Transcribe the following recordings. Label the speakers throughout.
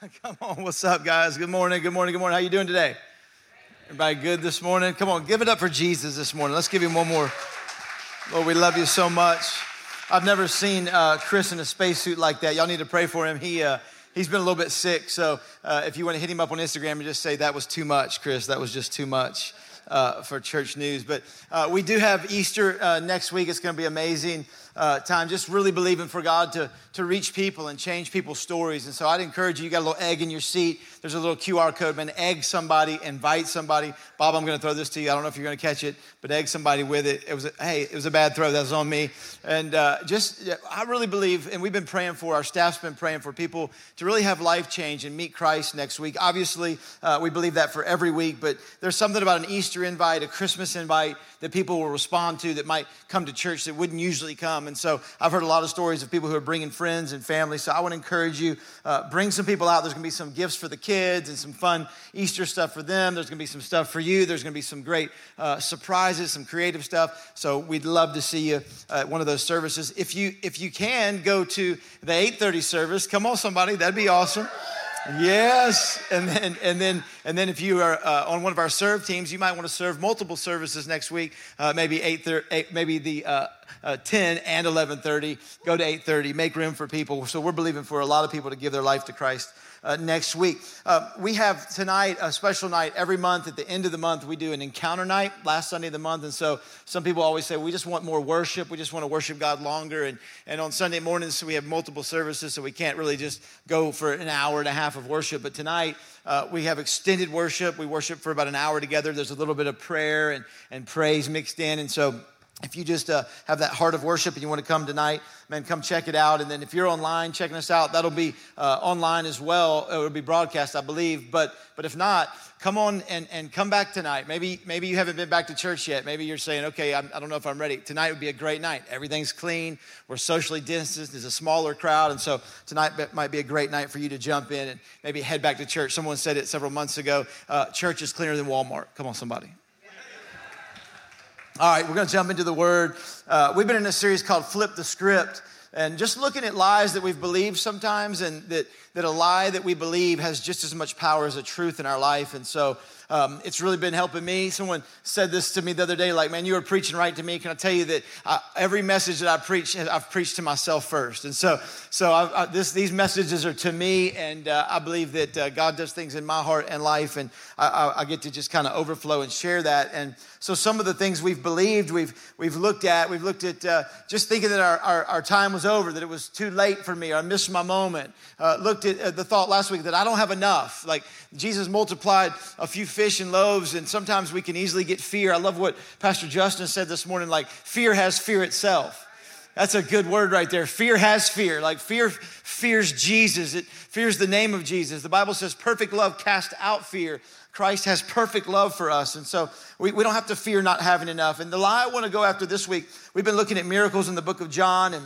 Speaker 1: Come on, what's up, guys? Good morning, good morning, good morning. How you doing today? Everybody good this morning? Come on, give it up for Jesus this morning. Let's give him one more. Lord, we love you so much. I've never seen uh, Chris in a spacesuit like that. Y'all need to pray for him. He uh, he's been a little bit sick, so uh, if you want to hit him up on Instagram and just say that was too much, Chris, that was just too much. Uh, for church news. But uh, we do have Easter uh, next week. It's going to be amazing uh, time, just really believing for God to, to reach people and change people's stories. And so I'd encourage you, you got a little egg in your seat. There's a little QR code, man. Egg somebody, invite somebody. Bob, I'm going to throw this to you. I don't know if you're going to catch it, but egg somebody with it. It was, a, hey, it was a bad throw. That was on me. And uh, just, I really believe, and we've been praying for, our staff's been praying for people to really have life change and meet Christ next week. Obviously, uh, we believe that for every week, but there's something about an Easter invite, a Christmas invite that people will respond to that might come to church that wouldn't usually come. And so I've heard a lot of stories of people who are bringing friends and family. So I want to encourage you, uh, bring some people out. There's going to be some gifts for the kids and some fun Easter stuff for them. There's going to be some stuff for you. There's going to be some great uh, surprises, some creative stuff. So we'd love to see you at one of those services. If you if you can go to the 8:30 service, come on, somebody, that'd be awesome. Yes, and then and then and then if you are uh, on one of our serve teams, you might want to serve multiple services next week. Uh, maybe eight, thir- eight, maybe the uh, uh 10 and 11:30. Go to 8:30. Make room for people. So we're believing for a lot of people to give their life to Christ uh, next week. Uh, we have tonight a special night every month. At the end of the month, we do an encounter night, last Sunday of the month. And so some people always say, we just want more worship. We just want to worship God longer. And, and on Sunday mornings, we have multiple services, so we can't really just go for an hour and a half of worship. But tonight, uh, we have extended worship. We worship for about an hour together. There's a little bit of prayer and, and praise mixed in. And so if you just uh, have that heart of worship and you want to come tonight, man, come check it out. And then if you're online checking us out, that'll be uh, online as well. It will be broadcast, I believe. But but if not, come on and, and come back tonight. Maybe maybe you haven't been back to church yet. Maybe you're saying, okay, I'm, I do not know if I'm ready. Tonight would be a great night. Everything's clean. We're socially distanced. There's a smaller crowd, and so tonight might be a great night for you to jump in and maybe head back to church. Someone said it several months ago. Uh, church is cleaner than Walmart. Come on, somebody. All right, we're going to jump into the word. Uh, we've been in a series called Flip the Script and just looking at lies that we've believed sometimes and that, that a lie that we believe has just as much power as a truth in our life. And so um, it's really been helping me. Someone said this to me the other day, like, man, you were preaching right to me. Can I tell you that I, every message that I preach, I've preached to myself first. And so, so I, I, this, these messages are to me, and uh, I believe that uh, God does things in my heart and life, and I, get to just kind of overflow and share that. And so some of the things we've believed, we've, we've looked at, we've looked at uh, just thinking that our, our, our, time was over, that it was too late for me, or I missed my moment. Uh, looked at uh, the thought last week that I don't have enough. Like Jesus multiplied a few fish and loaves, and sometimes we can easily get fear. I love what Pastor Justin said this morning like, fear has fear itself. That's a good word right there. Fear has fear. Like fear fears Jesus. It fears the name of Jesus. The Bible says perfect love casts out fear. Christ has perfect love for us. And so we, we don't have to fear not having enough. And the lie I want to go after this week, we've been looking at miracles in the book of John and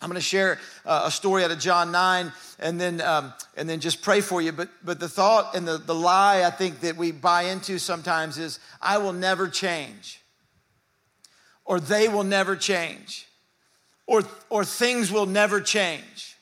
Speaker 1: I'm going to share uh, a story out of John 9 and then, um, and then just pray for you. But, but the thought and the, the lie I think that we buy into sometimes is I will never change, or they will never change, or, or things will never change.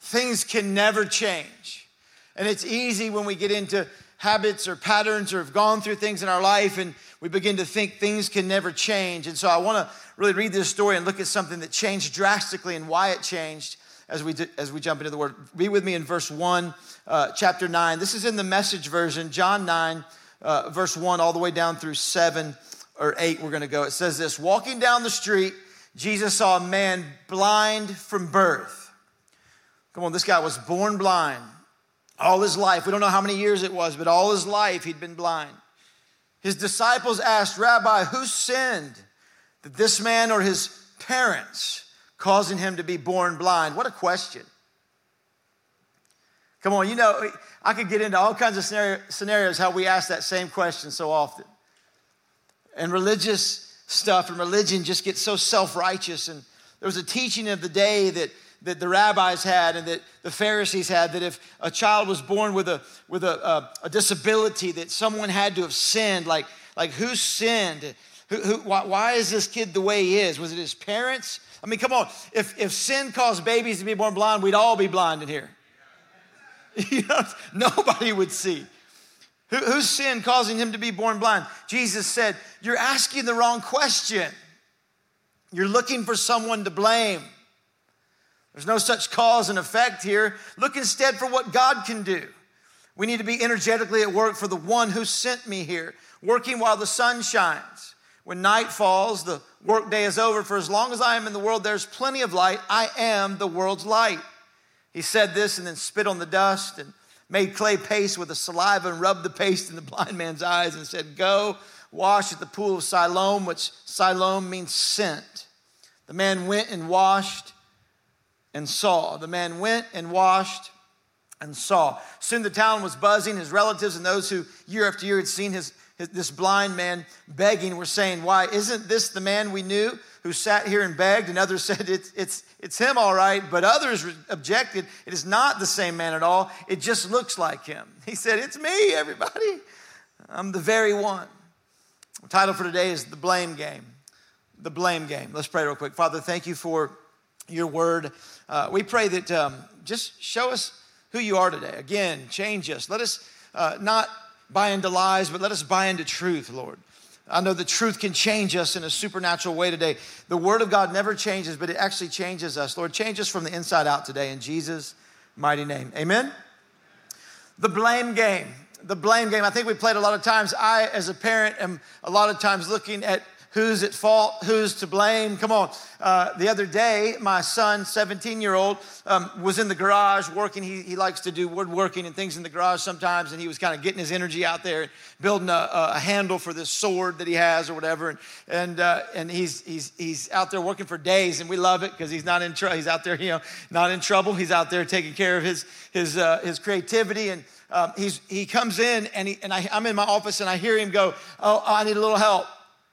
Speaker 1: Things can never change. And it's easy when we get into habits or patterns or have gone through things in our life and we begin to think things can never change. And so I want to really read this story and look at something that changed drastically and why it changed as we, do, as we jump into the word. Be with me in verse 1, uh, chapter 9. This is in the message version, John 9, uh, verse 1, all the way down through 7 or 8. We're going to go. It says this Walking down the street, Jesus saw a man blind from birth. Come on, this guy was born blind all his life. We don't know how many years it was, but all his life he'd been blind. His disciples asked, Rabbi, who sinned? That this man or his parents causing him to be born blind? What a question. Come on, you know, I could get into all kinds of scenarios how we ask that same question so often. And religious stuff and religion just gets so self righteous. And there was a teaching of the day that that the rabbis had and that the Pharisees had that if a child was born with a with a, a, a disability that someone had to have sinned like like who sinned who, who why, why, is this kid the way he is was it his parents I mean come on if if sin caused babies to be born blind we'd all be blind in here You know, nobody would see. Who, sin causing him to be born blind? Jesus said, You're asking the wrong question. You're looking for someone to blame. There's no such cause and effect here. Look instead for what God can do. We need to be energetically at work for the one who sent me here, working while the sun shines. When night falls, the workday is over. For as long as I am in the world, there's plenty of light. I am the world's light. He said this and then spit on the dust and made clay paste with the saliva and rubbed the paste in the blind man's eyes and said, Go wash at the pool of Siloam, which Siloam means sent. The man went and washed and saw. The man went and washed and saw. Soon the town was buzzing. His relatives and those who year after year had seen his, his, this blind man begging were saying, Why, isn't this the man we knew who sat here and begged? And others said, It's, it's, it's him, all right. But others objected, It is not the same man at all. It just looks like him. He said, It's me, everybody. I'm the very one. The title for today is The Blame Game. The Blame Game. Let's pray real quick. Father, thank you for your word. Uh, we pray that um, just show us who you are today. Again, change us. Let us uh, not buy into lies, but let us buy into truth, Lord. I know the truth can change us in a supernatural way today. The Word of God never changes, but it actually changes us. Lord, change us from the inside out today in Jesus' mighty name. Amen. The blame game. The blame game. I think we played a lot of times. I, as a parent, am a lot of times looking at who's at fault, who's to blame. Come on. Uh, the other day, my son, 17 year old, um, was in the garage working. He, he likes to do woodworking and things in the garage sometimes, and he was kind of getting his energy out there, building a, a, handle for this sword that he has or whatever. And, and, uh, and he's, he's, he's out there working for days, and we love it because he's not in trouble. He's out there, you know, not in trouble. He's out there taking care of his, his, uh, his creativity. And um, he's, he comes in, and, he, and I, I'm in my office, and I hear him go, Oh, I need a little help.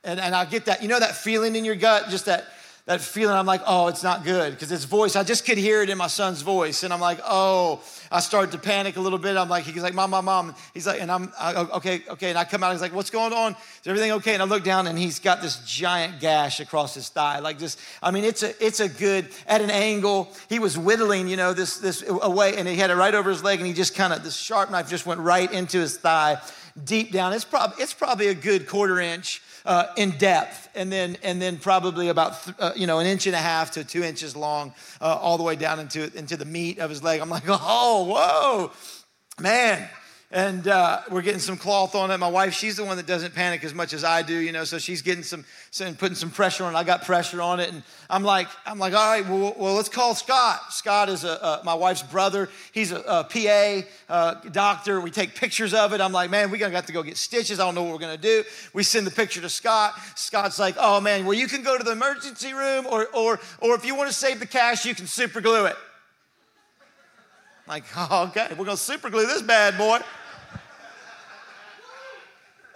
Speaker 1: And, and I get that, you know, that feeling in your gut, just that, that feeling. I'm like, oh, it's not good because his voice, I just could hear it in my son's voice. And I'm like, oh, I started to panic a little bit. I'm like, he's like, mom, mom, mom. He's like, and I'm, I, oh, okay, okay. And I come out, he's like, what's going on? Is everything okay? And I look down and he's got this giant gash across his thigh. Like this, I mean, it's a, it's a good, at an angle. He was whittling, you know, this, this away and he had it right over his leg and he just kind of, this sharp knife just went right into his thigh deep down. It's, prob- it's probably a good quarter inch uh, in depth, and then and then probably about th- uh, you know an inch and a half to two inches long, uh, all the way down into into the meat of his leg. I'm like, oh, whoa, man and uh, we're getting some cloth on it. My wife, she's the one that doesn't panic as much as I do, you know. So she's getting some, some putting some pressure on. it. I got pressure on it, and I'm like, I'm like, all right, well, well let's call Scott. Scott is a, my wife's brother. He's a, a PA uh, doctor. We take pictures of it. I'm like, man, we're gonna have to go get stitches. I don't know what we're gonna do. We send the picture to Scott. Scott's like, oh man, well you can go to the emergency room, or or or if you want to save the cash, you can super glue it. Like, okay, we're gonna super glue this bad boy.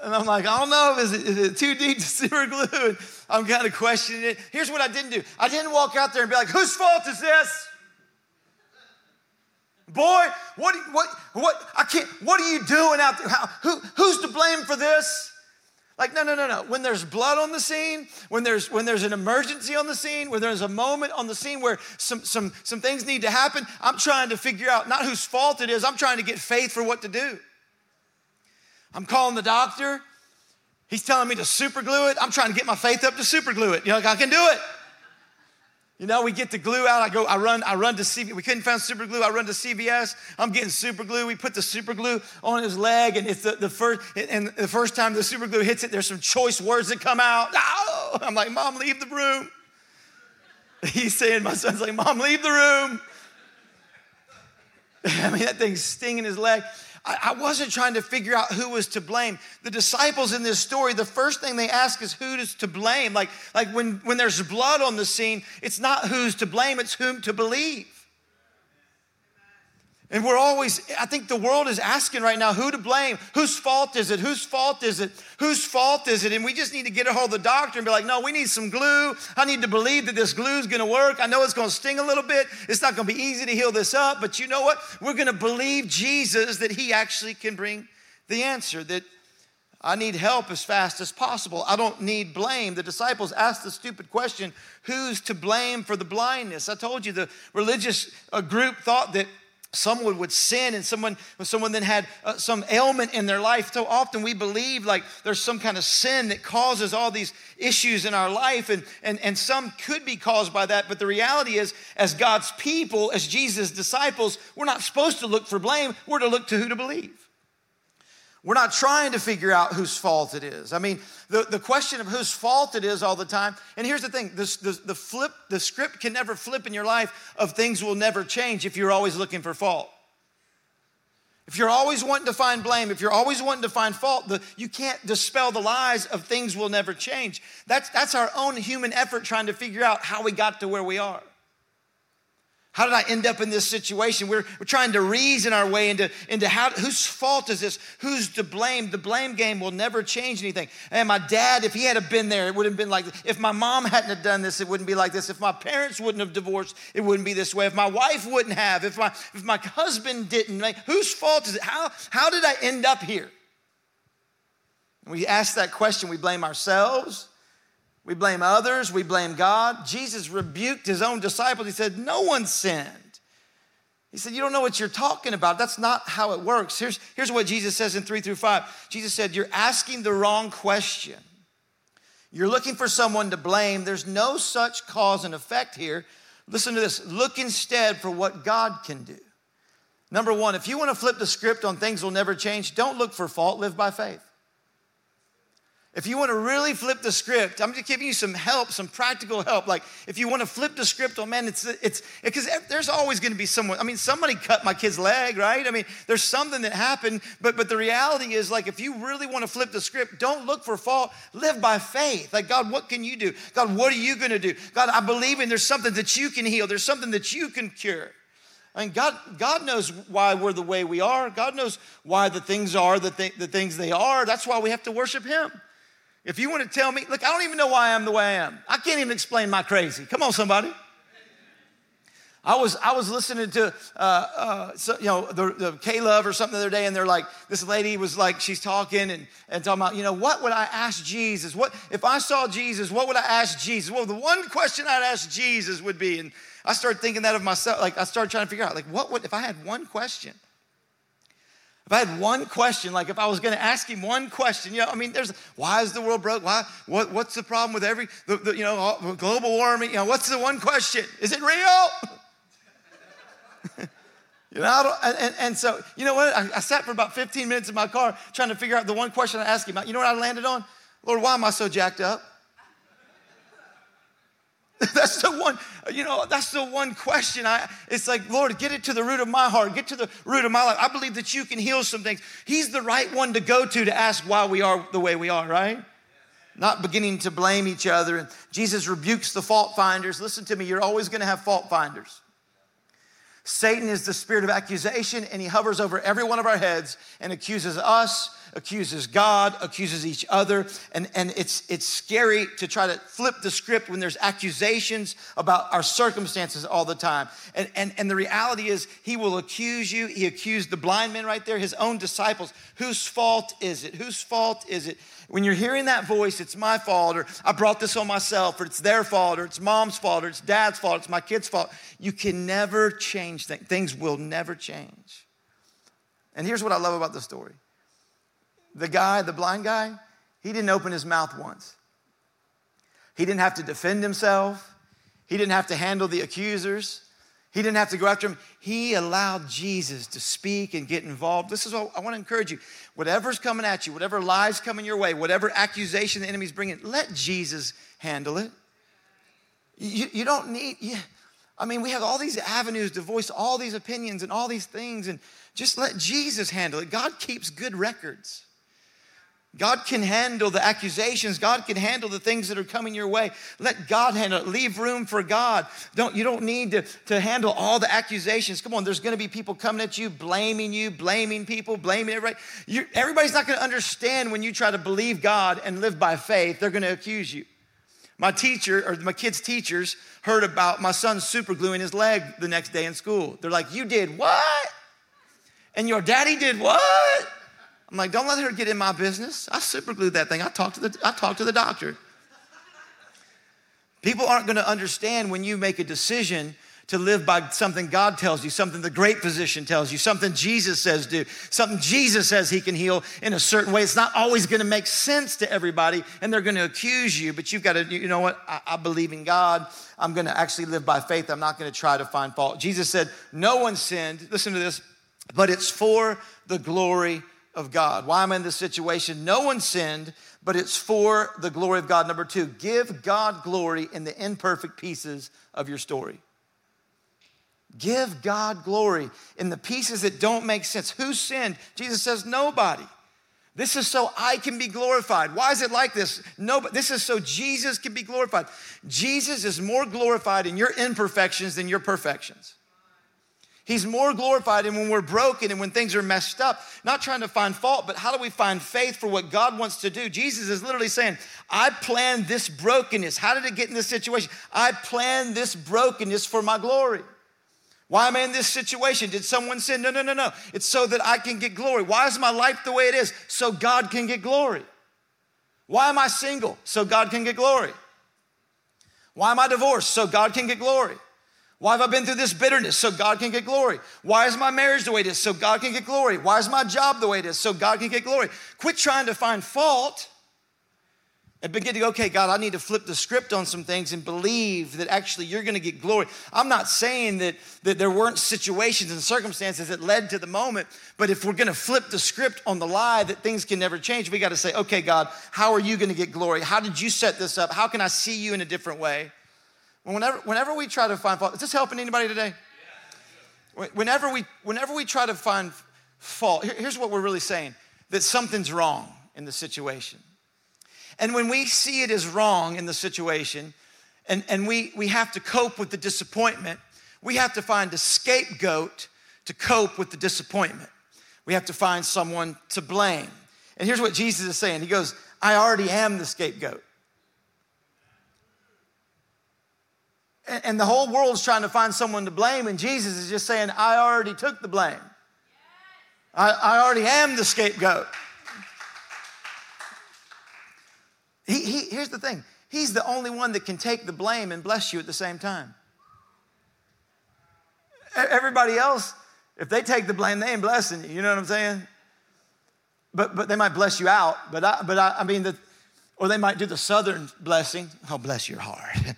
Speaker 1: And I'm like, I don't know, is it, is it too deep to super glue? And I'm kind of questioning it. Here's what I didn't do I didn't walk out there and be like, whose fault is this? Boy, what, what, what, I can't, what are you doing out there? How, who, who's to blame for this? Like, no, no, no, no. When there's blood on the scene, when there's when there's an emergency on the scene, when there's a moment on the scene where some some some things need to happen, I'm trying to figure out not whose fault it is. I'm trying to get faith for what to do. I'm calling the doctor. He's telling me to super glue it. I'm trying to get my faith up to super glue it. You know, like I can do it. You know, we get the glue out. I go, I run, I run to CVS. We couldn't find super glue. I run to CVS. I'm getting super glue. We put the super glue on his leg, and it's the, the first and the first time the super glue hits it, there's some choice words that come out. Oh! I'm like, Mom, leave the room. He's saying, my son's like, Mom, leave the room. I mean, that thing's stinging his leg. I, wasn't trying to figure out who was to blame. The disciples in this story, the first thing they ask is who is to blame. Like, like when, when there's blood on the scene, it's not who's to blame, it's whom to believe. And we're always, I think the world is asking right now who to blame. Whose fault is it? Whose fault is it? Whose fault is it? And we just need to get a hold of the doctor and be like, no, we need some glue. I need to believe that this glue is going to work. I know it's going to sting a little bit. It's not going to be easy to heal this up. But you know what? We're going to believe Jesus that he actually can bring the answer, that I need help as fast as possible. I don't need blame. The disciples asked the stupid question who's to blame for the blindness? I told you the religious uh, group thought that someone would sin and someone someone then had uh, some ailment in their life. So often we believe like there's some kind of sin that causes all these issues in our life and, and and some could be caused by that. But the reality is as god's people as jesus disciples we're not supposed to look for blame. We're to look to who to believe we're not trying to figure out whose fault it is. I mean, the, the question of whose fault it is all the time. And here's the thing this, the, the flip, the script can never flip in your life of things will never change if you're always looking for fault. If you're always wanting to find blame, if you're always wanting to find fault, the, you can't dispel the lies of things will never change. That's, that's our own human effort trying to figure out how we got to where we are. How did I end up in this situation? We're, we're trying to reason our way into, into how, whose fault is this? Who's to blame? The blame game will never change anything. And my dad, if he had been there, it would have been like this. If my mom hadn't have done this, it wouldn't be like this. If my parents wouldn't have divorced, it wouldn't be this way. If my wife wouldn't have, if my, if my husband didn't, like, whose fault is it? How, how did I end up here? And we ask that question, we blame ourselves we blame others, we blame God. Jesus rebuked his own disciples. He said, No one sinned. He said, You don't know what you're talking about. That's not how it works. Here's, here's what Jesus says in three through five Jesus said, You're asking the wrong question. You're looking for someone to blame. There's no such cause and effect here. Listen to this look instead for what God can do. Number one, if you want to flip the script on things will never change, don't look for fault, live by faith. If you want to really flip the script, I'm just giving you some help, some practical help. Like if you want to flip the script, oh man, it's it's because there's always going to be someone. I mean, somebody cut my kid's leg, right? I mean, there's something that happened, but but the reality is like if you really want to flip the script, don't look for fault. Live by faith. Like God, what can you do? God, what are you going to do? God, I believe in there's something that you can heal. There's something that you can cure. I mean, God, God knows why we're the way we are. God knows why the things are the, th- the things they are. That's why we have to worship Him. If you want to tell me, look, I don't even know why I am the way I am. I can't even explain my crazy. Come on, somebody. I was I was listening to uh, uh, so, you know the, the K Love or something the other day, and they're like this lady was like she's talking and, and talking about you know what would I ask Jesus? What if I saw Jesus? What would I ask Jesus? Well, the one question I'd ask Jesus would be, and I started thinking that of myself. Like I started trying to figure out like what would if I had one question? If I had one question, like if I was going to ask him one question, you know, I mean, there's why is the world broke? Why? What, what's the problem with every, the, the, you know, global warming? You know, what's the one question? Is it real? you know, and, and, so you know what? I, I, sat for about 15 minutes in my car trying to figure out the one question I asked him. You know what I landed on? Lord, why am I so jacked up? That's the one, you know, that's the one question. I it's like, Lord, get it to the root of my heart, get to the root of my life. I believe that you can heal some things. He's the right one to go to to ask why we are the way we are, right? Not beginning to blame each other. And Jesus rebukes the fault finders. Listen to me, you're always gonna have fault finders. Satan is the spirit of accusation, and he hovers over every one of our heads and accuses us accuses God, accuses each other. And, and it's, it's scary to try to flip the script when there's accusations about our circumstances all the time. And, and, and the reality is, he will accuse you. He accused the blind man right there, his own disciples. Whose fault is it? Whose fault is it? When you're hearing that voice, it's my fault, or I brought this on myself, or it's their fault, or it's mom's fault, or it's dad's fault, it's my kid's fault. You can never change things. Things will never change. And here's what I love about the story the guy, the blind guy, he didn't open his mouth once. He didn't have to defend himself. He didn't have to handle the accusers. He didn't have to go after him. He allowed Jesus to speak and get involved. This is what I want to encourage you. Whatever's coming at you, whatever lies coming your way, whatever accusation the enemy's bringing, let Jesus handle it. You, you don't need, you, I mean, we have all these avenues to voice all these opinions and all these things, and just let Jesus handle it. God keeps good records. God can handle the accusations. God can handle the things that are coming your way. Let God handle it. Leave room for God. Don't, you don't need to, to handle all the accusations. Come on, there's going to be people coming at you, blaming you, blaming people, blaming everybody. You're, everybody's not going to understand when you try to believe God and live by faith. They're going to accuse you. My teacher, or my kids' teachers, heard about my son super gluing his leg the next day in school. They're like, You did what? And your daddy did what? I'm like, don't let her get in my business. I super glued that thing. I talked to the, I talked to the doctor. People aren't going to understand when you make a decision to live by something God tells you, something the great physician tells you, something Jesus says do, something Jesus says he can heal in a certain way. It's not always going to make sense to everybody and they're going to accuse you, but you've got to, you know what? I, I believe in God. I'm going to actually live by faith. I'm not going to try to find fault. Jesus said, No one sinned. Listen to this, but it's for the glory of God. Why am I in this situation? No one sinned, but it's for the glory of God. Number two, give God glory in the imperfect pieces of your story. Give God glory in the pieces that don't make sense. Who sinned? Jesus says, nobody. This is so I can be glorified. Why is it like this? No, but this is so Jesus can be glorified. Jesus is more glorified in your imperfections than your perfections. He's more glorified in when we're broken and when things are messed up. Not trying to find fault, but how do we find faith for what God wants to do? Jesus is literally saying, I planned this brokenness. How did it get in this situation? I planned this brokenness for my glory. Why am I in this situation? Did someone sin? No, no, no, no. It's so that I can get glory. Why is my life the way it is? So God can get glory. Why am I single? So God can get glory. Why am I divorced? So God can get glory. Why have I been through this bitterness? So God can get glory. Why is my marriage the way it is? So God can get glory. Why is my job the way it is? So God can get glory. Quit trying to find fault and begin to go, okay, God, I need to flip the script on some things and believe that actually you're going to get glory. I'm not saying that, that there weren't situations and circumstances that led to the moment, but if we're going to flip the script on the lie that things can never change, we got to say, okay, God, how are you going to get glory? How did you set this up? How can I see you in a different way? Whenever, whenever we try to find fault, is this helping anybody today? Whenever we, whenever we try to find fault, here's what we're really saying that something's wrong in the situation. And when we see it as wrong in the situation, and, and we, we have to cope with the disappointment, we have to find a scapegoat to cope with the disappointment. We have to find someone to blame. And here's what Jesus is saying He goes, I already am the scapegoat. And the whole world's trying to find someone to blame, and Jesus is just saying, I already took the blame. I, I already am the scapegoat. He, he, here's the thing He's the only one that can take the blame and bless you at the same time. Everybody else, if they take the blame, they ain't blessing you. You know what I'm saying? But, but they might bless you out. But I, but I, I mean, the, or they might do the southern blessing. Oh, bless your heart.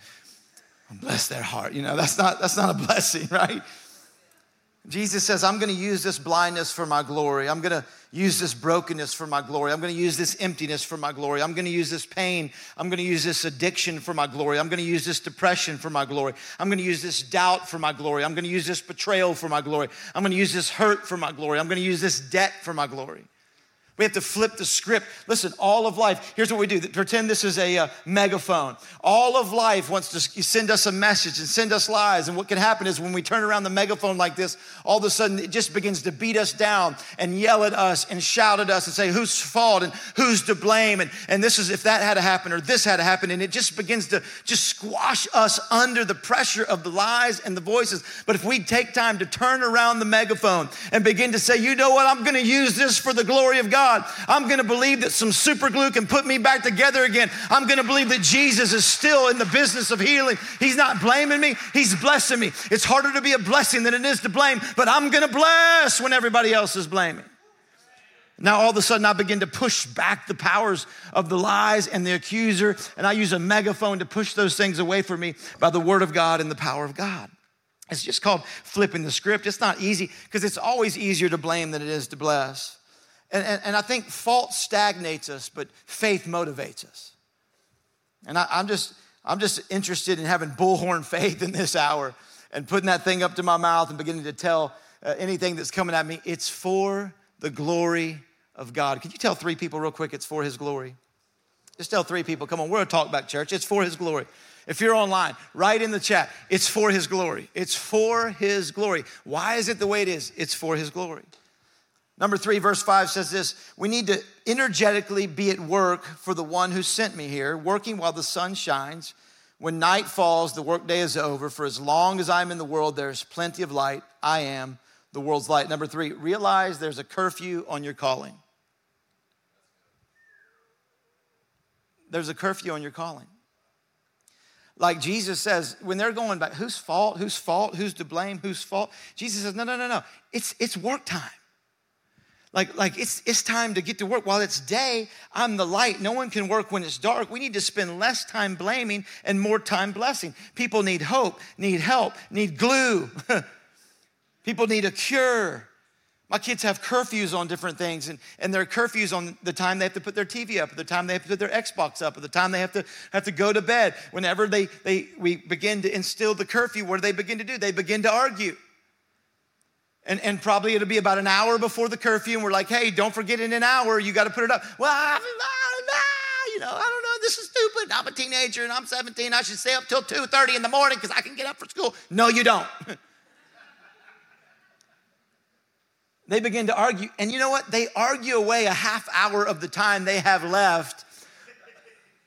Speaker 1: bless their heart. You know, that's not, that's not a blessing, right? Jesus says, I'm going to use this blindness for my glory. I'm going to use this brokenness for my glory. I'm going to use this emptiness for my glory. I'm going to use this pain. I'm going to use this addiction for my glory. I'm going to use this depression for my glory. I'm going to use this doubt for my glory. I'm going to use this betrayal for my glory. I'm going to use this hurt for my glory. I'm going to use this debt for my glory. We have to flip the script. Listen, all of life, here's what we do pretend this is a uh, megaphone. All of life wants to send us a message and send us lies. And what can happen is when we turn around the megaphone like this, all of a sudden it just begins to beat us down and yell at us and shout at us and say who's fault and who's to blame. And, and this is if that had to happen or this had to happen. And it just begins to just squash us under the pressure of the lies and the voices. But if we take time to turn around the megaphone and begin to say, you know what, I'm going to use this for the glory of God. God. I'm going to believe that some super glue can put me back together again. I'm going to believe that Jesus is still in the business of healing. He's not blaming me, He's blessing me. It's harder to be a blessing than it is to blame, but I'm going to bless when everybody else is blaming. Now, all of a sudden, I begin to push back the powers of the lies and the accuser, and I use a megaphone to push those things away from me by the word of God and the power of God. It's just called flipping the script. It's not easy because it's always easier to blame than it is to bless. And, and, and I think fault stagnates us, but faith motivates us. And I, I'm just, I'm just interested in having bullhorn faith in this hour and putting that thing up to my mouth and beginning to tell uh, anything that's coming at me. It's for the glory of God. Could you tell three people real quick it's for His glory? Just tell three people, come on, we're a talkback church. It's for His glory. If you're online, write in the chat, it's for His glory. It's for His glory. Why is it the way it is? It's for His glory. Number three, verse five says this We need to energetically be at work for the one who sent me here, working while the sun shines. When night falls, the workday is over. For as long as I'm in the world, there's plenty of light. I am the world's light. Number three, realize there's a curfew on your calling. There's a curfew on your calling. Like Jesus says, when they're going back, whose fault, whose fault, who's to blame, whose fault? Jesus says, no, no, no, no. It's, it's work time. Like, like it's, it's time to get to work. While it's day, I'm the light. No one can work when it's dark. We need to spend less time blaming and more time blessing. People need hope, need help, need glue. People need a cure. My kids have curfews on different things, and, and there are curfews on the time they have to put their TV up, the time they have to put their Xbox up, the time they have to have to go to bed. Whenever they, they we begin to instill the curfew, what do they begin to do? They begin to argue. And, and probably it'll be about an hour before the curfew, and we're like, hey, don't forget in an hour, you got to put it up. Well, I, I, you know, I don't know, this is stupid. I'm a teenager and I'm 17. I should stay up till 2:30 in the morning because I can get up for school. No, you don't. They begin to argue. And you know what? They argue away a half hour of the time they have left.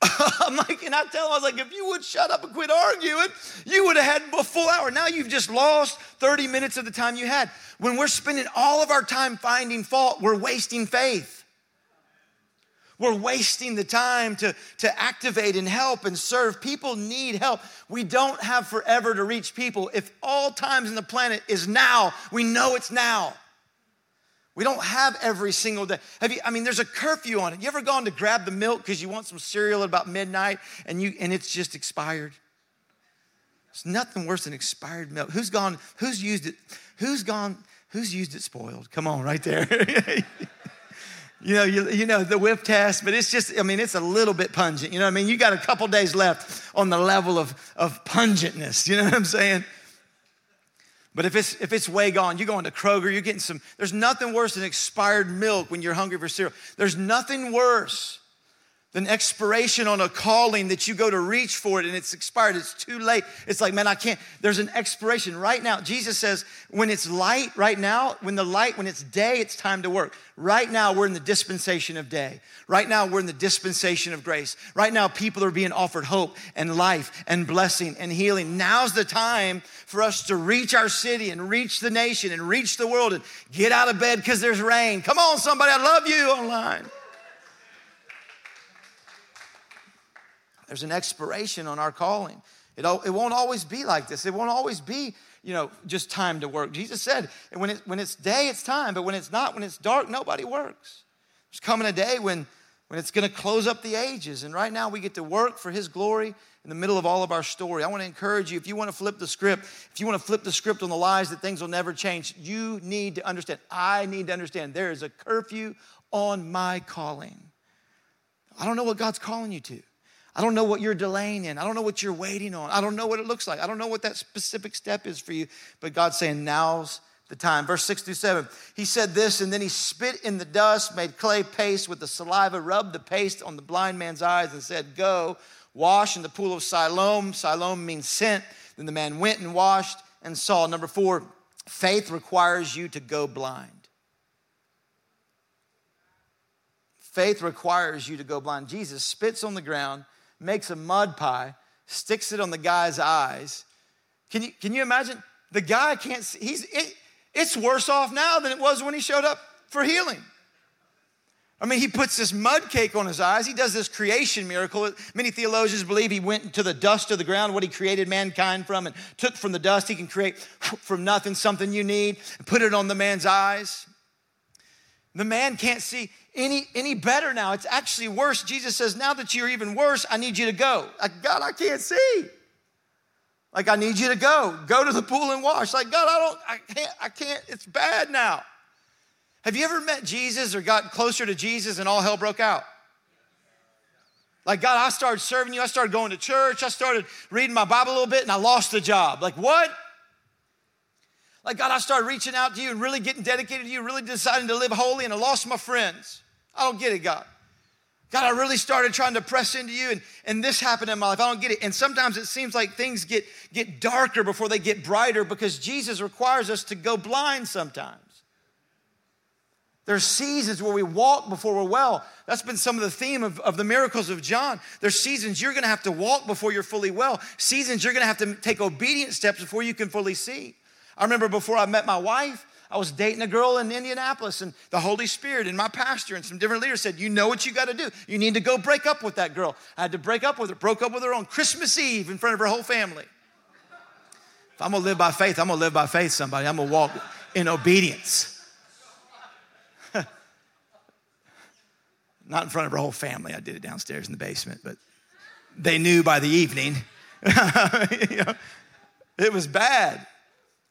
Speaker 1: I'm like, and I tell them, I was like, if you would shut up and quit arguing, you would have had a full hour. Now you've just lost 30 minutes of the time you had. When we're spending all of our time finding fault, we're wasting faith. We're wasting the time to, to activate and help and serve. People need help. We don't have forever to reach people. If all times in the planet is now, we know it's now. We don't have every single day. Have you, I mean, there's a curfew on it. You ever gone to grab the milk because you want some cereal at about midnight and you and it's just expired? It's nothing worse than expired milk. Who's gone, who's used it? Who's gone, who's used it spoiled? Come on, right there. you know, you, you know, the whip test, but it's just, I mean, it's a little bit pungent. You know I mean? You got a couple days left on the level of, of pungentness. You know what I'm saying? But if it's if it's way gone, you go into Kroger, you're getting some. There's nothing worse than expired milk when you're hungry for cereal. There's nothing worse than expiration on a calling that you go to reach for it and it's expired. It's too late. It's like, man, I can't. There's an expiration right now. Jesus says, when it's light right now, when the light, when it's day, it's time to work. Right now, we're in the dispensation of day. Right now, we're in the dispensation of grace. Right now, people are being offered hope and life and blessing and healing. Now's the time for us to reach our city and reach the nation and reach the world and get out of bed because there's rain. Come on, somebody, I love you online. There's an expiration on our calling. It, it won't always be like this. It won't always be, you know, just time to work. Jesus said, when, it, when it's day, it's time, but when it's not, when it's dark, nobody works. There's coming a day when, when it's going to close up the ages. And right now, we get to work for His glory in the middle of all of our story. I want to encourage you if you want to flip the script, if you want to flip the script on the lies that things will never change, you need to understand. I need to understand there is a curfew on my calling. I don't know what God's calling you to. I don't know what you're delaying in. I don't know what you're waiting on. I don't know what it looks like. I don't know what that specific step is for you. But God's saying, now's the time. Verse 6 through 7. He said this, and then he spit in the dust, made clay paste with the saliva, rubbed the paste on the blind man's eyes, and said, Go, wash in the pool of Siloam. Siloam means sent. Then the man went and washed and saw. Number four, faith requires you to go blind. Faith requires you to go blind. Jesus spits on the ground makes a mud pie, sticks it on the guy's eyes. Can you, can you imagine? The guy can't see. He's, it, it's worse off now than it was when he showed up for healing. I mean, he puts this mud cake on his eyes. He does this creation miracle. Many theologians believe he went into the dust of the ground, what he created mankind from, and took from the dust. He can create from nothing something you need and put it on the man's eyes. The man can't see any, any better now. It's actually worse. Jesus says, Now that you're even worse, I need you to go. Like, God, I can't see. Like, I need you to go. Go to the pool and wash. Like, God, I don't, I can't, I can't, it's bad now. Have you ever met Jesus or got closer to Jesus and all hell broke out? Like, God, I started serving you. I started going to church. I started reading my Bible a little bit and I lost the job. Like, what? Like, God, I started reaching out to you and really getting dedicated to you, really deciding to live holy, and I lost my friends. I don't get it, God. God, I really started trying to press into you, and, and this happened in my life. I don't get it. And sometimes it seems like things get, get darker before they get brighter because Jesus requires us to go blind sometimes. There's seasons where we walk before we're well. That's been some of the theme of, of the miracles of John. There's seasons you're gonna have to walk before you're fully well, seasons you're gonna have to take obedient steps before you can fully see. I remember before I met my wife, I was dating a girl in Indianapolis, and the Holy Spirit and my pastor and some different leaders said, You know what you got to do. You need to go break up with that girl. I had to break up with her, broke up with her on Christmas Eve in front of her whole family. If I'm gonna live by faith, I'm gonna live by faith, somebody. I'm gonna walk in obedience. Not in front of her whole family. I did it downstairs in the basement, but they knew by the evening. you know, it was bad.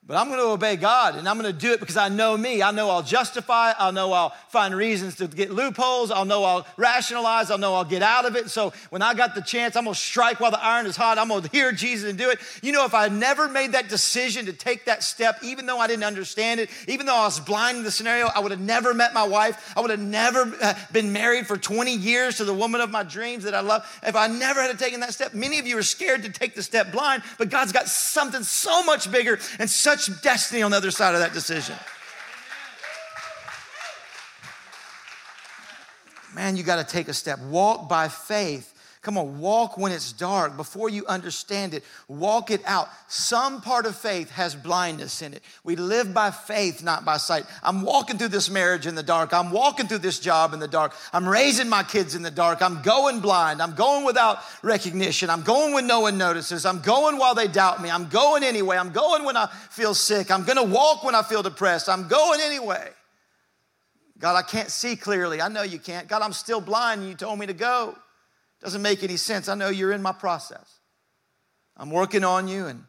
Speaker 1: But I'm going to obey God and I'm going to do it because I know me. I know I'll justify. I know I'll find reasons to get loopholes. I'll know I'll rationalize. I'll know I'll get out of it. So when I got the chance, I'm going to strike while the iron is hot. I'm going to hear Jesus and do it. You know, if I never made that decision to take that step, even though I didn't understand it, even though I was blind in the scenario, I would have never met my wife. I would have never uh, been married for 20 years to the woman of my dreams that I love. If I never had taken that step, many of you are scared to take the step blind, but God's got something so much bigger and so such destiny on the other side of that decision. Man, you got to take a step. Walk by faith Come on, walk when it's dark before you understand it. Walk it out. Some part of faith has blindness in it. We live by faith, not by sight. I'm walking through this marriage in the dark. I'm walking through this job in the dark. I'm raising my kids in the dark. I'm going blind. I'm going without recognition. I'm going when no one notices. I'm going while they doubt me. I'm going anyway. I'm going when I feel sick. I'm going to walk when I feel depressed. I'm going anyway. God, I can't see clearly. I know you can't. God, I'm still blind you told me to go. Doesn't make any sense. I know you're in my process. I'm working on you and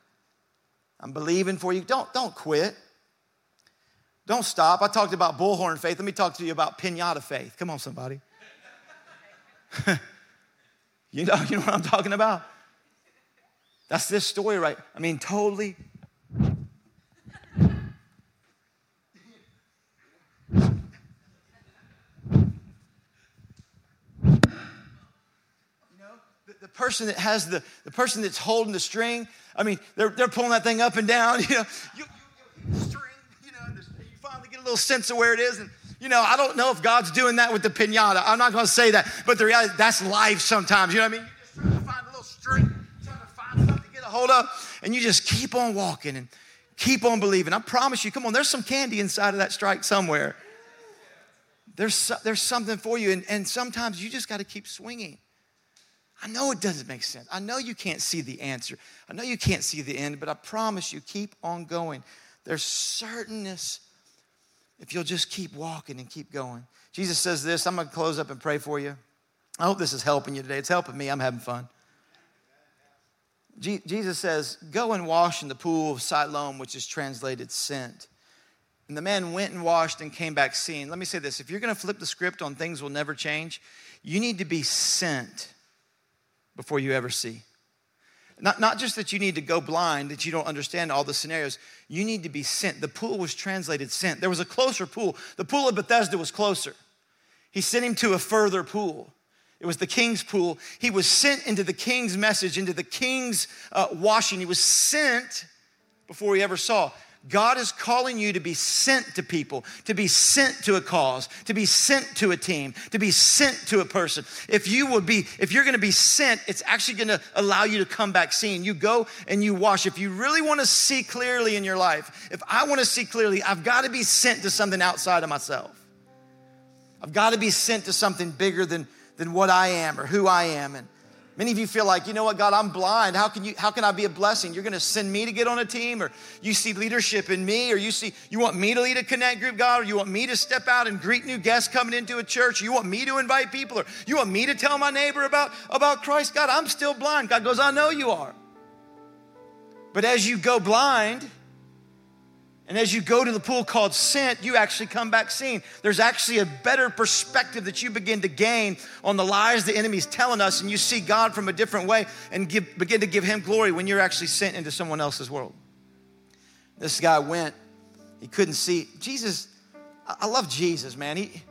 Speaker 1: I'm believing for you. Don't, don't quit. Don't stop. I talked about bullhorn faith. Let me talk to you about pinata faith. Come on, somebody. you, know, you know what I'm talking about? That's this story, right? I mean, totally person that has the, the person that's holding the string, I mean, they're, they're pulling that thing up and down, you know, you, you, you string, you know, you finally get a little sense of where it is. And, you know, I don't know if God's doing that with the pinata. I'm not going to say that, but the reality, that's life sometimes. You know what I mean? You're just trying to find a little string, trying to find something to get a hold of, and you just keep on walking and keep on believing. I promise you, come on, there's some candy inside of that strike somewhere. There's, there's something for you, and, and sometimes you just got to keep swinging. I know it doesn't make sense. I know you can't see the answer. I know you can't see the end, but I promise you, keep on going. There's certainness if you'll just keep walking and keep going. Jesus says this. I'm going to close up and pray for you. I hope this is helping you today. It's helping me. I'm having fun. Jesus says, Go and wash in the pool of Siloam, which is translated sent. And the man went and washed and came back seeing. Let me say this if you're going to flip the script on things will never change, you need to be sent before you ever see. Not, not just that you need to go blind, that you don't understand all the scenarios. You need to be sent. The pool was translated sent. There was a closer pool. The pool of Bethesda was closer. He sent him to a further pool. It was the king's pool. He was sent into the king's message, into the king's uh, washing. He was sent before he ever saw. God is calling you to be sent to people, to be sent to a cause, to be sent to a team, to be sent to a person. If you will be, if you're gonna be sent, it's actually gonna allow you to come back seeing. You go and you wash. If you really wanna see clearly in your life, if I wanna see clearly, I've gotta be sent to something outside of myself. I've gotta be sent to something bigger than, than what I am or who I am. And Many of you feel like, you know what, God, I'm blind. How can you how can I be a blessing? You're gonna send me to get on a team, or you see leadership in me, or you see you want me to lead a connect group, God, or you want me to step out and greet new guests coming into a church, or you want me to invite people, or you want me to tell my neighbor about, about Christ. God, I'm still blind. God goes, I know you are. But as you go blind, and as you go to the pool called sent, you actually come back seeing. There's actually a better perspective that you begin to gain on the lies the enemy's telling us, and you see God from a different way and give, begin to give him glory when you're actually sent into someone else's world. This guy went, he couldn't see. Jesus, I love Jesus, man. He,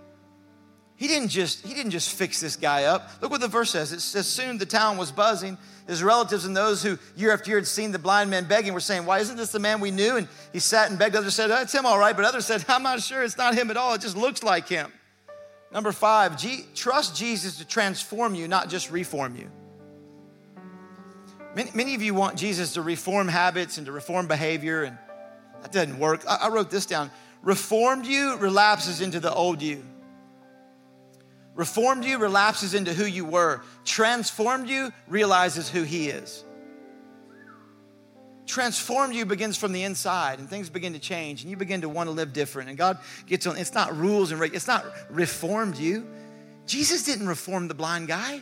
Speaker 1: he didn't just he didn't just fix this guy up. Look what the verse says. It says soon the town was buzzing. His relatives and those who year after year had seen the blind man begging were saying, "Why isn't this the man we knew?" And he sat and begged. Others said, uh, "That's him, all right." But others said, "I'm not sure. It's not him at all. It just looks like him." Number five, G- trust Jesus to transform you, not just reform you. Many, many of you want Jesus to reform habits and to reform behavior, and that doesn't work. I, I wrote this down. Reformed you relapses into the old you. Reformed you relapses into who you were. Transformed you realizes who he is. Transformed you begins from the inside and things begin to change and you begin to want to live different. And God gets on, it's not rules and it's not reformed you. Jesus didn't reform the blind guy,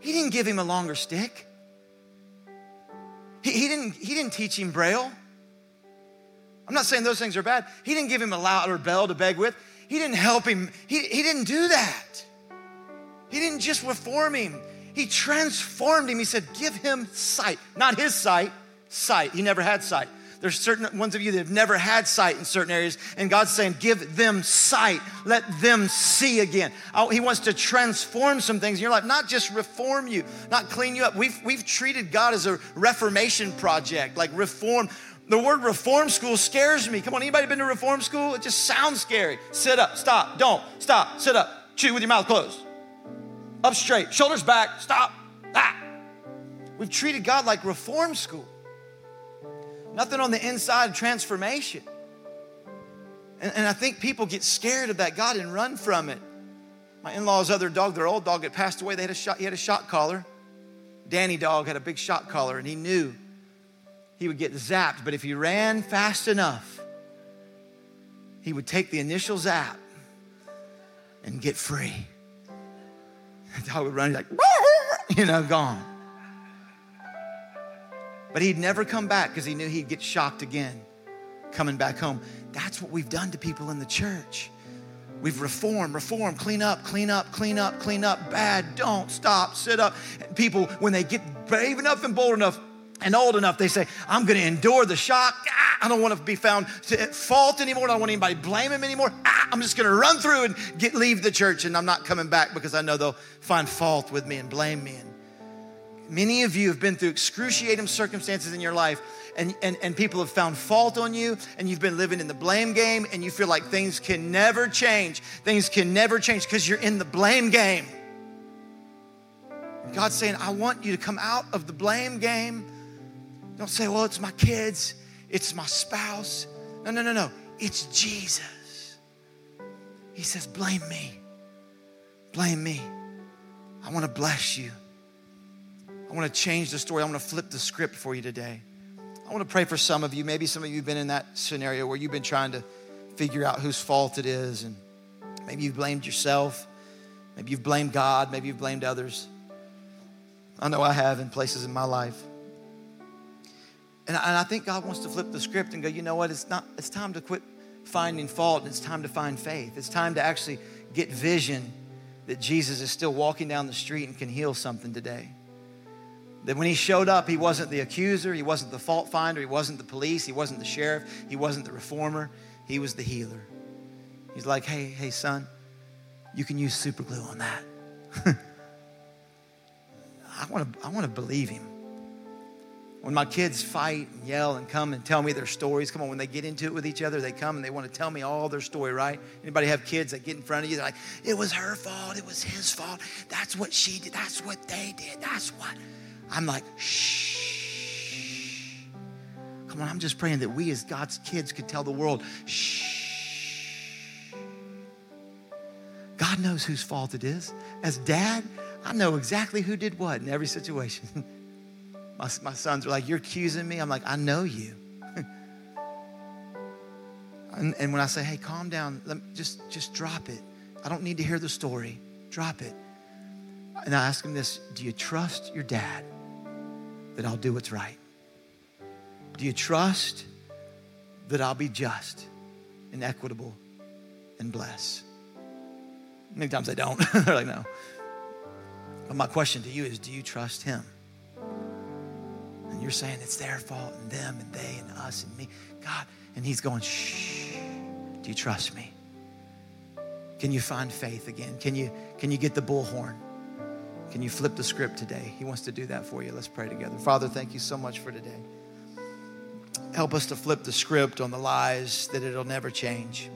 Speaker 1: He didn't give him a longer stick. He, he, didn't, he didn't teach him Braille. I'm not saying those things are bad. He didn't give him a louder bell to beg with. He didn't help him. He, he didn't do that. He didn't just reform him, he transformed him. He said, Give him sight. Not his sight, sight. He never had sight. There's certain ones of you that have never had sight in certain areas, and God's saying, Give them sight. Let them see again. He wants to transform some things in your life, not just reform you, not clean you up. We've, we've treated God as a reformation project, like reform. The word reform school scares me. Come on, anybody been to reform school? It just sounds scary. Sit up, stop, don't, stop, sit up, chew with your mouth closed. Up straight, shoulders back, stop. Ah. We've treated God like reform school. Nothing on the inside transformation. And, and I think people get scared of that God and run from it. My in-laws' other dog, their old dog, had passed away. They had a shot, he had a shot collar. Danny dog had a big shot collar, and he knew he would get zapped. But if he ran fast enough, he would take the initial zap and get free. The dog would run, he's like, you know, gone. But he'd never come back because he knew he'd get shocked again coming back home. That's what we've done to people in the church. We've reformed, reformed, clean up, clean up, clean up, clean up. Bad, don't stop, sit up. people, when they get brave enough and bold enough and old enough, they say, I'm going to endure the shock. Ah, I don't want to be found at fault anymore. I don't want anybody blame him anymore. Ah, I'm just going to run through and get leave the church, and I'm not coming back because I know they'll find fault with me and blame me. And Many of you have been through excruciating circumstances in your life, and, and, and people have found fault on you, and you've been living in the blame game, and you feel like things can never change. Things can never change because you're in the blame game. God's saying, I want you to come out of the blame game. Don't say, well, it's my kids, it's my spouse. No, no, no, no. It's Jesus. He says, blame me. Blame me. I want to bless you. I want to change the story. I want to flip the script for you today. I want to pray for some of you. Maybe some of you have been in that scenario where you've been trying to figure out whose fault it is. And maybe you've blamed yourself. Maybe you've blamed God. Maybe you've blamed others. I know I have in places in my life. And I, think God wants to flip the script and go, you know what? It's not, it's time to quit finding fault and it's time to find faith. It's time to actually get vision that Jesus is still walking down the street and can heal something today. That when he showed up, he wasn't the accuser, he wasn't the fault finder, he wasn't the police, he wasn't the sheriff, he wasn't the reformer, he was the healer. He's like, hey, hey, son, you can use super glue on that. I want to I want to believe him. When my kids fight and yell and come and tell me their stories, come on, when they get into it with each other, they come and they want to tell me all their story, right? Anybody have kids that get in front of you? They're like, it was her fault, it was his fault. That's what she did, that's what they did, that's what. I'm like, shh. Come on, I'm just praying that we as God's kids could tell the world, shh. God knows whose fault it is. As dad, I know exactly who did what in every situation. my, my sons are like, You're accusing me? I'm like, I know you. and, and, when I say, Hey, calm down, let me, just, just drop it. I don't need to hear the story. Drop it. And I ask him this Do you trust your dad? that I'll do what's right? Do you trust that I'll be just and equitable and bless? Many times I don't. They're like, no. But my question to you is do you trust him? You're saying it's their fault and them and they and us and me. God, and he's going, shh. Do you trust me? Can you find faith again? Can you, can you get the bullhorn? Can you flip the script today? He wants to do that for you. Let's pray together. Father, thank you so much for today. Help us to flip the script on the lies that it'll never change.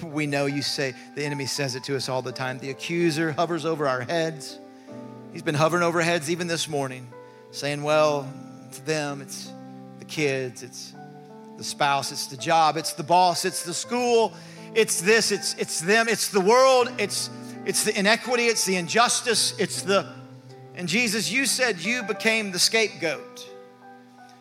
Speaker 1: We know you say, the enemy says it to us all the time. The accuser hovers over our heads. He's been hovering over heads even this morning, saying, well, it's them, it's the kids, it's the spouse, it's the job, it's the boss, it's the school, it's this, it's, it's them, it's the world, it's, it's the inequity, it's the injustice, it's the. And Jesus, you said you became the scapegoat.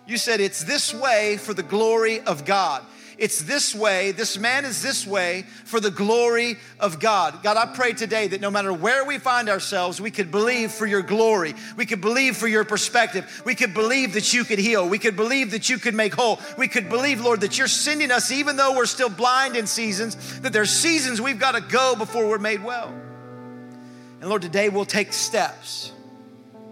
Speaker 1: You said it's this way for the glory of God. It's this way, this man is this way for the glory of God. God, I pray today that no matter where we find ourselves, we could believe for your glory. We could believe for your perspective. We could believe that you could heal. We could believe that you could make whole. We could believe, Lord, that you're sending us, even though we're still blind in seasons, that there's seasons we've got to go before we're made well. And Lord, today we'll take steps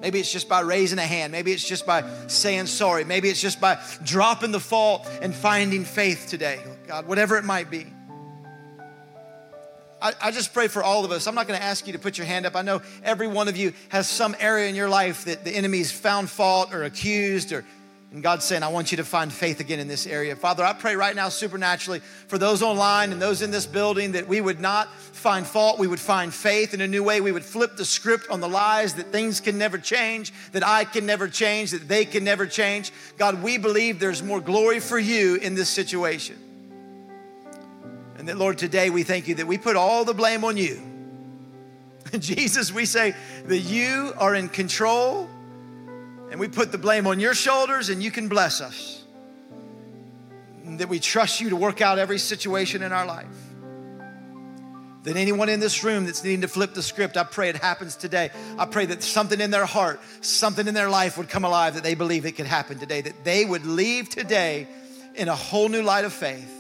Speaker 1: Maybe it's just by raising a hand. Maybe it's just by saying sorry. Maybe it's just by dropping the fault and finding faith today. Oh, God, whatever it might be. I, I just pray for all of us. I'm not going to ask you to put your hand up. I know every one of you has some area in your life that the enemy's found fault or accused or and God's saying, I want you to find faith again in this area. Father, I pray right now supernaturally for those online and those in this building that we would not find fault, we would find faith in a new way. We would flip the script on the lies that things can never change, that I can never change, that they can never change. God, we believe there's more glory for you in this situation. And that, Lord, today we thank you that we put all the blame on you. Jesus, we say that you are in control and we put the blame on your shoulders and you can bless us. That we trust you to work out every situation in our life. That anyone in this room that's needing to flip the script, I pray it happens today. I pray that something in their heart, something in their life would come alive that they believe it could happen today, that they would leave today in a whole new light of faith.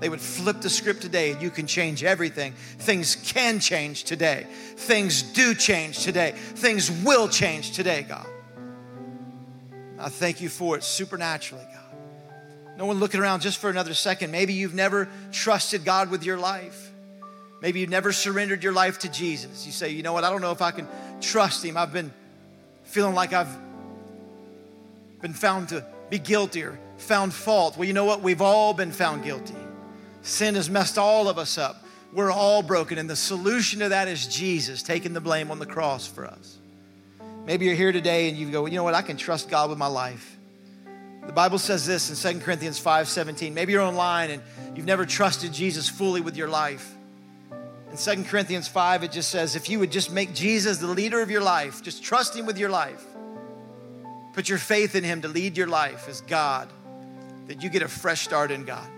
Speaker 1: They would flip the script today and you can change everything. Things can change today. Things do change today. Things will change today, God. I thank you for it supernaturally, God. No one looking around just for another second. Maybe you've never trusted God with your life. Maybe you've never surrendered your life to Jesus. You say, you know what, I don't know if I can trust Him. I've been feeling like I've been found to be guilty or found fault. Well, you know what? We've all been found guilty. Sin has messed all of us up. We're all broken. And the solution to that is Jesus taking the blame on the cross for us. Maybe you're here today and you go, you know what, I can trust God with my life. The Bible says this in 2 Corinthians 5 17. Maybe you're online and you've never trusted Jesus fully with your life. In 2 Corinthians 5, it just says, if you would just make Jesus the leader of your life, just trust Him with your life, put your faith in Him to lead your life as God, that you get a fresh start in God.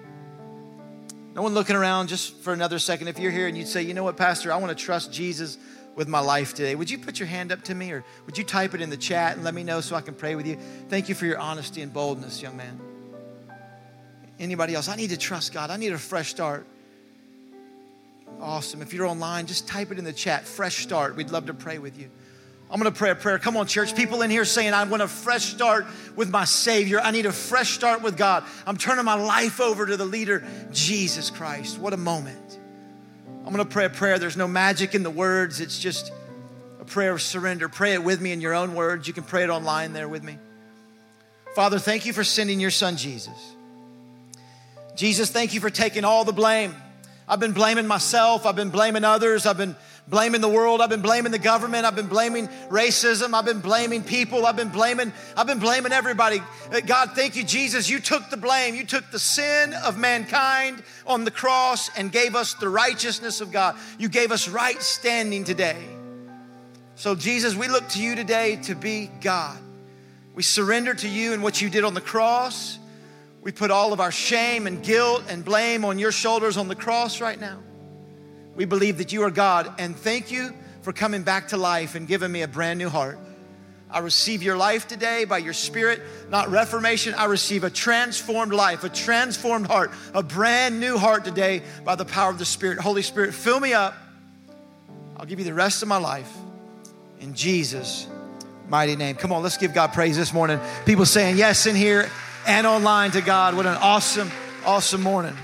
Speaker 1: No one looking around just for another second. If you're here and you'd say, you know what, Pastor, I want to trust Jesus with my life today. Would you put your hand up to me or would you type it in the chat and let me know so I can pray with you? Thank you for your honesty and boldness, young man. Anybody else? I need to trust God. I need a fresh start. Awesome. If you're online, just type it in the chat. Fresh start. We'd love to pray with you. I'm going to pray a prayer. Come on, church. People in here saying, I want a fresh start with my Savior. I need a fresh start with God. I'm turning my life over to the leader, Jesus Christ. What a moment. I'm going to pray a prayer. There's no magic in the words, it's just a prayer of surrender. Pray it with me in your own words. You can pray it online there with me. Father, thank you for sending your son, Jesus. Jesus, thank you for taking all the blame. I've been blaming myself, I've been blaming others, I've been blaming the world, I've been blaming the government, I've been blaming racism, I've been blaming people, I've been blaming, I've been blaming everybody. Uh, God, thank you, Jesus. You took the blame. You took the sin of mankind on the cross and gave us the righteousness of God. You gave us right standing today. So, Jesus, we look to you today to be God. We surrender to you and what you did on the cross. We put all of our shame and guilt and blame on your shoulders on the cross right now. We believe that you are God. And thank you for coming back to life and giving me a brand new heart. I receive your life today by your spirit, not reformation. I receive a transformed life, a transformed heart, a brand new heart today by the power of the Spirit. Holy Spirit, fill me up. I'll give you the rest of my life in Jesus' mighty name. Come on, let's give God praise this morning. People saying yes in here and online to God. What an awesome, awesome morning.